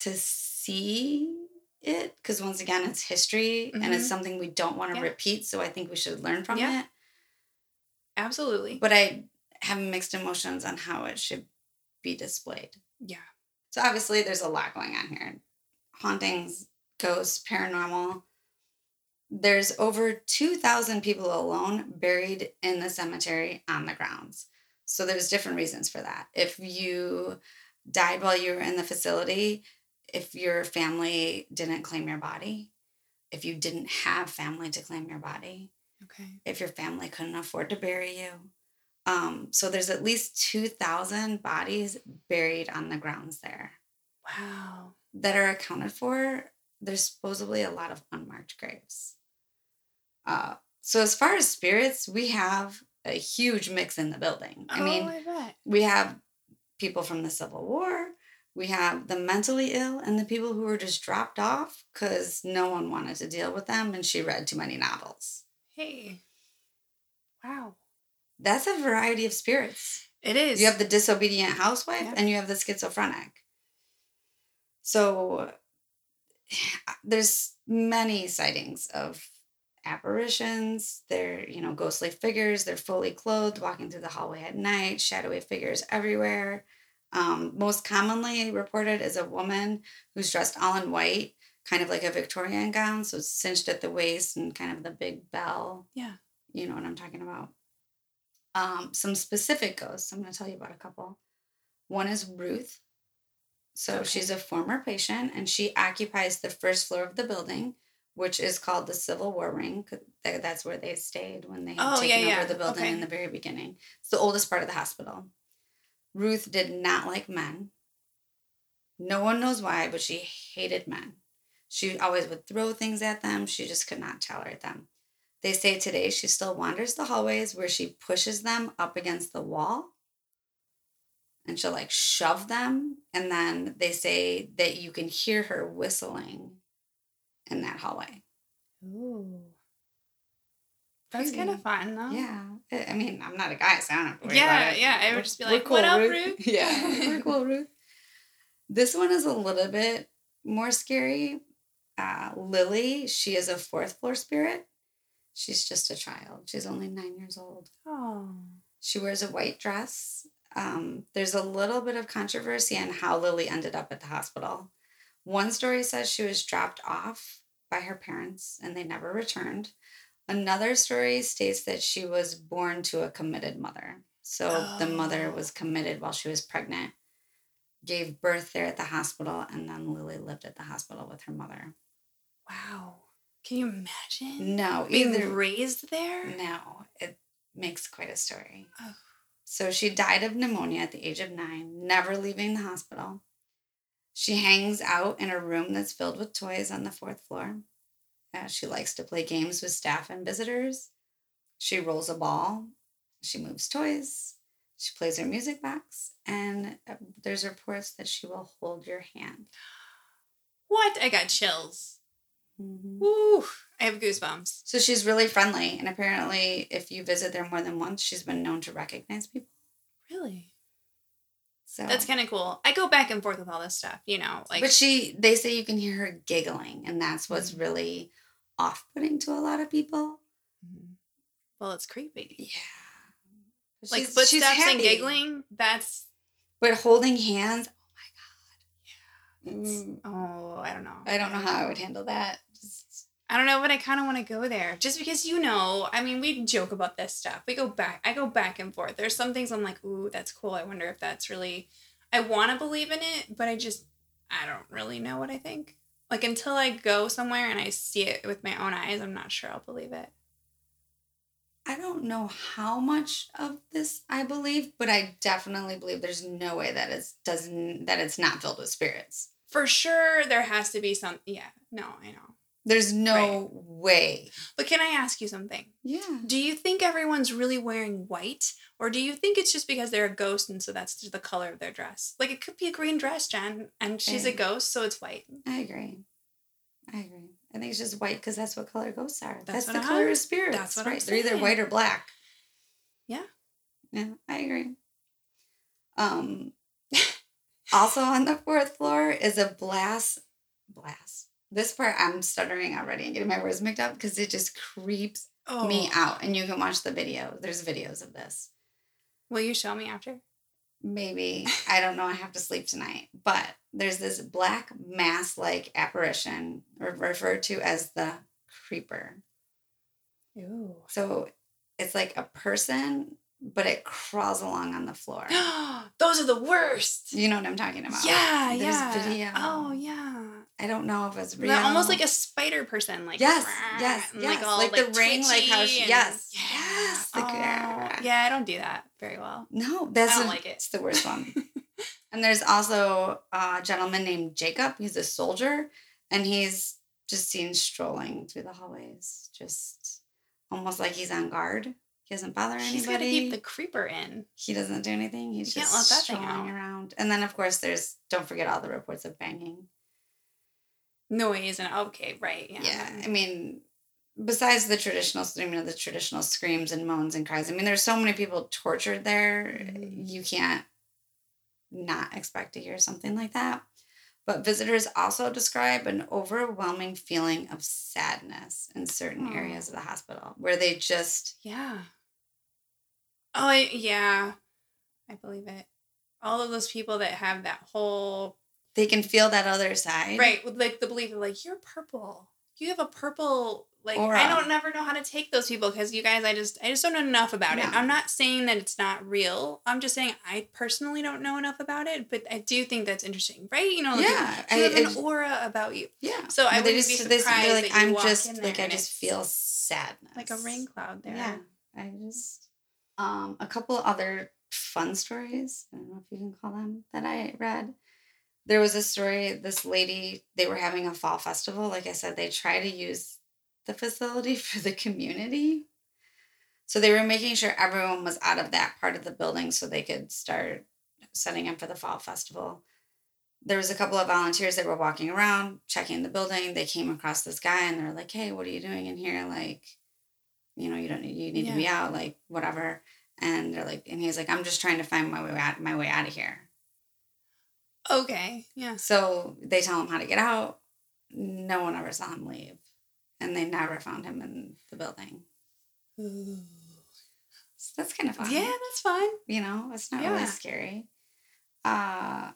to see it, because once again it's history and it's Mhm. something we don't want to Yeah. repeat. So I think we should learn from Yeah. it. Absolutely. But I have mixed emotions on how it should be displayed. yeah. So obviously there's a lot going on here. Hauntings, ghosts, paranormal. There's over 2,000 people alone buried in the cemetery on the grounds. So there's different reasons for that. If you died while you were in the facility, if your family didn't claim your body, if you didn't have family to claim your body, Okay. if your family couldn't afford to bury you. Um, so there's at least 2,000 bodies buried on the grounds there Wow. that are accounted for. There's supposedly a lot of unmarked graves. Uh, so as far as spirits, we have a huge mix in the building. I oh, mean, I we have people from the Civil War. We have the mentally ill and the people who were just dropped off because no one wanted to deal with them and she read too many novels. Hey. Wow. That's a variety of spirits. It is. You have the disobedient housewife Yeah. and you have the schizophrenic. So there's many sightings of apparitions. They're, you know, ghostly figures. They're fully clothed, walking through the hallway at night, shadowy figures everywhere. Um, most commonly reported is a woman who's dressed all in white, kind of like a Victorian gown, so it's cinched at the waist and kind of the big bell. Yeah. You know what I'm talking about. Um, some specific ghosts. I'm going to tell you about a couple. One is Ruth. So Okay. she's a former patient and she occupies the first floor of the building, which is called the Civil War Wing. That's where they stayed when they had Oh, yeah, yeah. over the building Okay. in the very beginning. It's the oldest part of the hospital. Ruth did not like men. No one knows why, but she hated men. She always would throw things at them. She just could not tolerate them. They say today she still wanders the hallways where she pushes them up against the wall and she'll like shove them. And then they say that you can hear her whistling in that hallway. Ooh. That's kind of fun, though. Yeah. I mean, I'm not a guy, so I don't have to worry Yeah, about it. yeah, I would just be like, "What up, Ruth?" yeah, we're cool, Ruth. This one is a little bit more scary. Uh, Lily, she is a fourth floor spirit. She's just a child. She's only nine years old. Oh. She wears a white dress. Um, there's a little bit of controversy on how Lily ended up at the hospital. One story says she was dropped off by her parents and they never returned. Another story states that she was born to a committed mother. So the mother Oh. was committed while she was pregnant, gave birth there at the hospital, and then Lily lived at the hospital with her mother. Wow. Can you imagine No, being either raised there? no, it makes quite a story. Oh. So she died of pneumonia at the age of nine, never leaving the hospital. She hangs out in a room that's filled with toys on the fourth floor. Uh, she likes to play games with staff and visitors. She rolls a ball. She moves toys. She plays her music box. And uh, there's reports that she will hold your hand. What? I got chills. Woo! I have goosebumps. So she's really friendly. And apparently, if you visit there more than once, she's been known to recognize people. Really? So That's kind of cool. I go back and forth with all this stuff, you know, like but she, they say you can hear her giggling, and that's what's Mhm. really off-putting to a lot of people. Mhm. well, it's creepy. Yeah, But Like she's- she's and giggling. That's but holding hands. Oh my god! Yeah. It's- Mm, oh, I don't know. I don't know how I would handle that. I don't know, but I kind of want to go there just because you know. I mean, we joke about this stuff. We go back. I go back and forth. There's some things I'm like, ooh, that's cool. I wonder if that's really. I want to believe in it, but I just I don't really know what I think. Like until I go somewhere and I see it with my own eyes, I'm not sure I'll believe it. I don't know how much of this I believe, but I definitely believe there's no way that it's doesn't that it's not filled with spirits. For sure, there has to be some. Yeah, no, I know. There's no way. But can I ask you something? Yeah. Do you think everyone's really wearing white, or do you think it's just because they're a ghost and so that's just the color of their dress? Like it could be a green dress, Jen, and she's a ghost, so it's white. I agree. I agree. I think it's just white because that's what color ghosts are. That's That's, the I'm- color of spirits. that's what I'm right. They're either white or black. Yeah. Yeah, I agree. Um also on the fourth floor is a blast blast. This part I'm stuttering already and getting my words mixed up because it just creeps Oh, me out. And you can watch the video. There's videos of this. Will you show me after? maybe I don't know. I have to sleep tonight, but there's this black mass-like apparition re- referred to as the creeper. Ooh. So it's like a person, but it crawls along on the floor. Those are the worst. You know what I'm talking about? Yeah, There's yeah. video. Oh, yeah. I don't know if it's real. They're almost like a spider person, like Yes, "Rah," yes, yes. all, Like the ring, like how she- and- yes, yeah. yes, Oh, yeah, I don't do that very well. no. That's I don't a- like it. It's the worst one. and there's also a gentleman named Jacob. He's a soldier, and he's just seen strolling through the hallways, just almost like he's on guard. He doesn't bother anybody. He's got to keep the creeper in. he doesn't do anything. He's You just let that thing strolling around. And then, of course, there's don't forget all the reports of banging. Noise and okay, right? Yeah. Yeah, I mean, besides the traditional, I mean, the traditional screams and moans and cries. I mean, there's so many people tortured there. Mhm. You can't not expect to hear something like that. But visitors also describe an overwhelming feeling of sadness in certain Aw. areas of the hospital where they just Yeah. Oh, I, yeah. I believe it. All of those people that have that whole they can feel that other side. right with like the belief of like you're purple. You have a purple like Aura. I don't never know how to take those people because you guys I just I just don't know enough about it. I'm not saying that it's not real. I'm just saying I personally don't know enough about it, but I do think that's interesting, right? You know, like Yeah, you have I- an I- aura about you, Yeah. So I wouldn't be surprised they're like I'm just like I just feel sadness. like a rain cloud there. Yeah. I just um a couple other fun stories. I don't know if you can call them that I read. There was a story, this lady, they were having a fall festival. Like I said, they try to use the facility for the community. So they were making sure everyone was out of that part of the building so they could start setting up for the fall festival. There was a couple of volunteers that were walking around checking the building. They came across this guy and they're like, "Hey, what are you doing in here? Like, you know, you don't need you need to be out, like whatever." And they're like, and he's like, "I'm just trying to find my way out, my way out of here." Okay. Yeah. So they tell him how to get out. No one ever saw him leave, and they never found him in the building. So that's kind of fun. Yeah, that's fun. you know, it's not Yeah. really scary. Uh,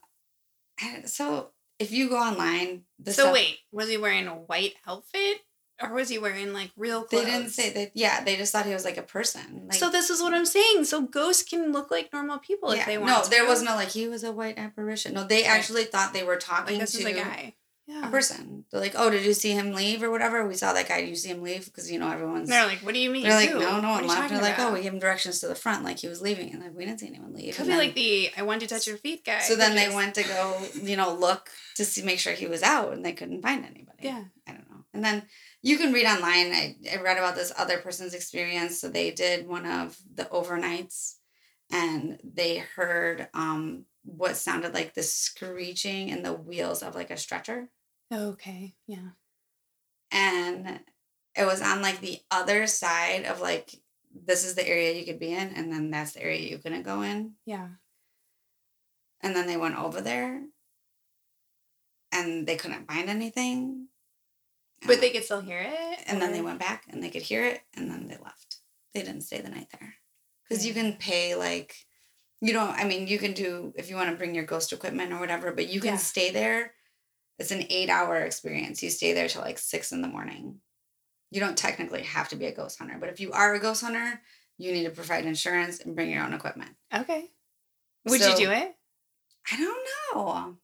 so if you go online, the so stuff- wait, was he wearing a white outfit or was he wearing like real clothes? they didn't say that. Yeah, they just thought he was like a person. Like, so this is what I'm saying. So ghosts can look like normal people if they want. no, to. there was no like he was a white apparition. No, they Right. actually thought they were talking like this to a guy. Yeah. a person. They're like, "Oh, did you see him leave or whatever?" We saw that guy. Did you see him leave? Because you know everyone's. They're like, what do you mean? They're like, Who? no, no one left. They're like, oh, we gave him directions to the front, like he was leaving, and like we didn't see anyone leave. Could And be then- like the I want to touch your feet guy. So then they went to go, you know, look to see, make sure he was out, and they couldn't find anybody. Yeah. I don't know. And then you can read online. I, I read about this other person's experience. So they did one of the overnights, and they heard um what sounded like the screeching in the wheels of like a stretcher, Okay. Yeah. and it was on like the other side of like this is the area you could be in, and then that's the area you couldn't go in. Yeah. And then they went over there and they couldn't find anything. But they could still hear it. and then they went back and they could hear it and then they left. They didn't stay the night there. Because you can pay like you don't I mean you can do if you want to bring your ghost equipment or whatever, but you can Yeah. stay there. It's an eight hour experience. You stay there till like six in the morning. You don't technically have to be a ghost hunter, but if you are a ghost hunter, you need to provide insurance and bring your own equipment. Okay. Would So- you do it? I don't know.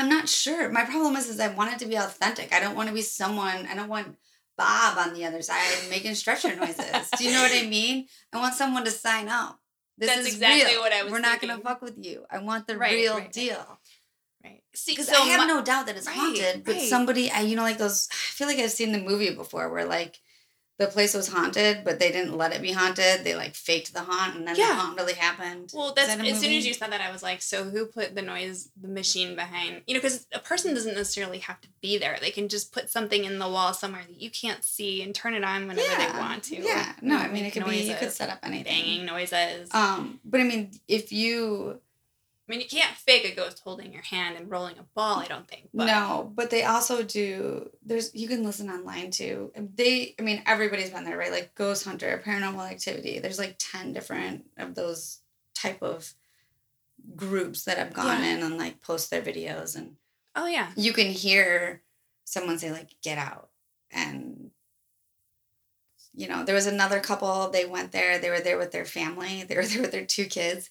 I'm not sure. My problem is, is I want it to be authentic. I don't want to be someone. I don't want Bob on the other side making stretcher noises. Do you know what I mean? I want someone to sign up. This That's is exactly real. what I was We're not gonna fuck with you. I want the Right, real right, deal. Right. See, Because so I have my- no doubt that it's right, haunted. But somebody, I you know, like those. I feel like I've seen the movie before where like the place was haunted, but they didn't let it be haunted. They like faked the haunt, and then the haunt really happened. Well, that's that as soon as you said that, I was like, so who put the noise, the machine behind? You know, because a person doesn't necessarily have to be there. They can just put something in the wall somewhere that you can't see and turn it on whenever they want to. Yeah, no, I mean it could be you could set up anything. banging noises. Um, but I mean, if you I mean, you can't fake a ghost holding your hand and rolling a ball. I don't think. But no, but they also do. There's you can listen online too. They, I mean, everybody's been there, right? Like Ghost Hunter, Paranormal Activity. There's like ten different of those type of groups that have gone Yeah. in and like post their videos, and Oh yeah. you can hear someone say like, "Get out," and you know, there was another couple. They went there. They were there with their family. They were there with their two kids.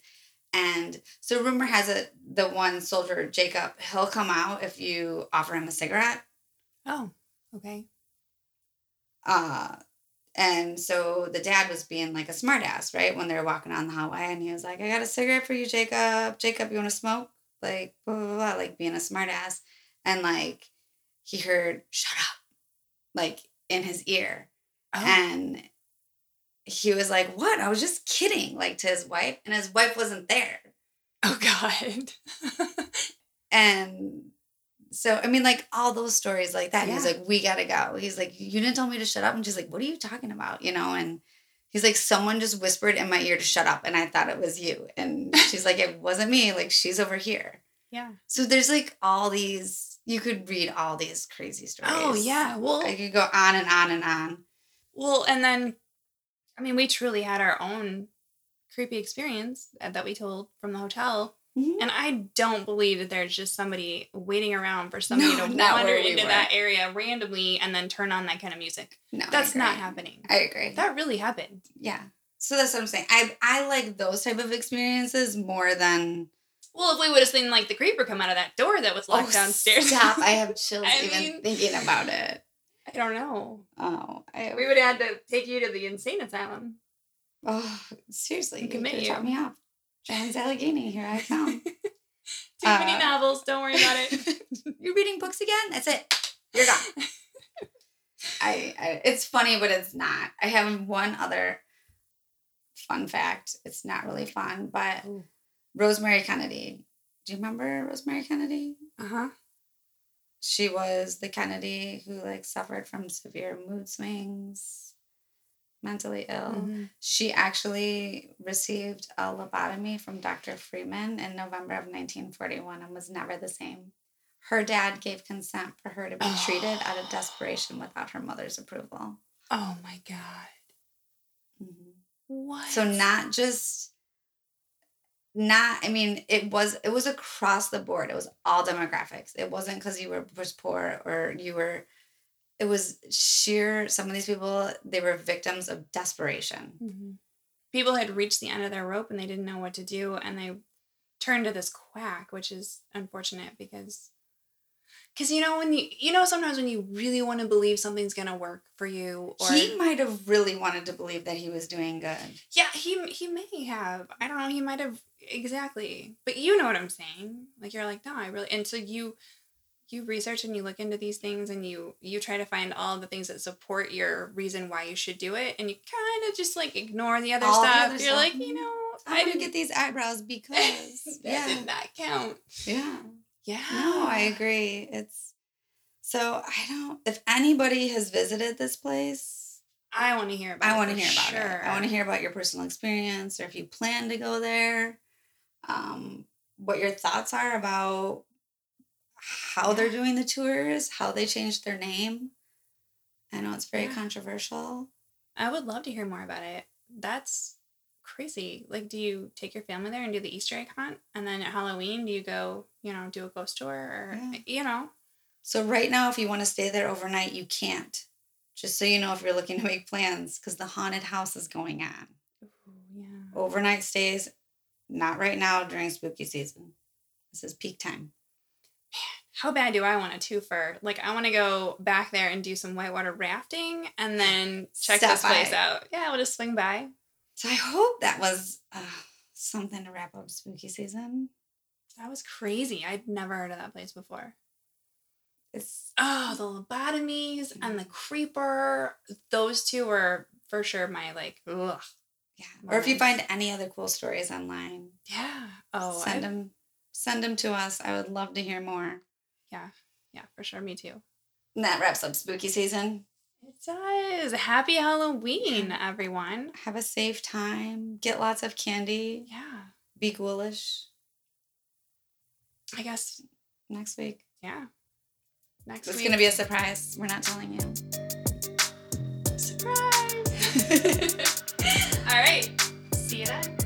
And so rumor has it the one soldier, Jacob, he'll come out if you offer him a cigarette. Oh, okay. Uh and so the dad was being like a smartass, right? When they were walking on the highway and he was like, I got a cigarette for you, Jacob. Jacob, you wanna smoke? Like blah blah blah, like being a smartass. And like he heard, shut up, like in his ear. Oh. And he was like, What? I was just kidding, like to his wife, and his wife wasn't there. oh God. And so, I mean, like all those stories like that. And He's like, We gotta go. He's like, You didn't tell me to shut up. And she's like, What are you talking about? You know, and he's like, Someone just whispered in my ear to shut up, and I thought it was you. And she's like, It wasn't me. Like, she's over here. yeah. So there's like all these, you could read all these crazy oh, stories. Oh yeah. Well, I could go on and on and on. Well, and then, I mean, we truly had our own creepy experience uh, that we told from the hotel. Mhm. And I don't believe that there's just somebody waiting around for somebody No, to wander we into were. that area randomly and then turn on that kind of music. No, That's not happening. I agree. That really happened. yeah. So that's what I'm saying. I I like those type of experiences more than Well, if we would have seen like the creeper come out of that door that was locked Oh, downstairs. Stop! I have chills I even mean- thinking about it. I don't know. Oh, I, We would have had to take you to the insane asylum. oh, seriously, You you commit could you. drop me off. John Allegheny, here I come. Too many Uh, novels. Don't worry about it. You're reading books again? That's it. You're gone. I, I it's funny, but it's not. I have one other fun fact. It's not really fun, but Ooh. Rosemary Kennedy. Do you remember Rosemary Kennedy? Uh huh. She was the Kennedy who like suffered from severe mood swings, mentally ill. Mm-hmm. She actually received a lobotomy from Dr. Freeman in November of 1941 and was never the same. Her dad gave consent for her to be treated out of desperation without her mother's approval. Oh my god. Mhm. What? So, not just not i mean it was it was across the board. It was all demographics. It wasn't because you were was poor or you were it was sheer some of these people they were victims of desperation. Mm-hmm. People had reached the end of their rope and they didn't know what to do, and they turned to this quack, which is unfortunate because, because you know when you you know sometimes when you really want to believe something's gonna work for you, or he might have really wanted to believe that he was doing good yeah, he he may have. I don't know. He might have exactly, but you know what I'm saying. Like you're like, no, I really, and so you you research and you look into these things and you you try to find all the things that support your reason why you should do it and you kind of just like ignore the other All the stuff other you're stuff. like you know i'm i didn't get these eyebrows because that yeah did not count yeah yeah No, I agree. It's so I don't. If anybody has visited this place, i want to hear about I it want to hear about sure. it. I want to hear about your personal experience, or if you plan to go there, um, what your thoughts are about how they're doing the tours, how they changed their name. I know it's very Yeah. controversial. i would love to hear more about it that's crazy like do you take your family there and do the easter egg hunt and then at halloween do you go you know do a ghost tour or Yeah. you know So right now, if you want to stay there overnight, you can't. Just so you know, if you're looking to make plans, because the haunted house is going on. Ooh, yeah overnight stays not right now during spooky season this is peak time Man, how bad do I want a twofer? Like, I want to go back there and do some whitewater rafting and then check Stop this place out. Yeah, we'll just swing by. So i hope that was uh, something to wrap up spooky season That was crazy. I'd never heard of that place before. it's Oh, the lobotomies and the creeper. Those two were for sure my like, ugh. yeah or if you find any other cool stories online Yeah. Oh, send I, them send them to us i would love to hear more yeah. Yeah, for sure. Me too. and that wraps up spooky season It does. Happy Halloween, everyone. have a safe time get lots of candy Yeah. be ghoulish I guess, next week yeah. Next it's week. It's gonna be a surprise we're not telling you Surprise! All right. See you then.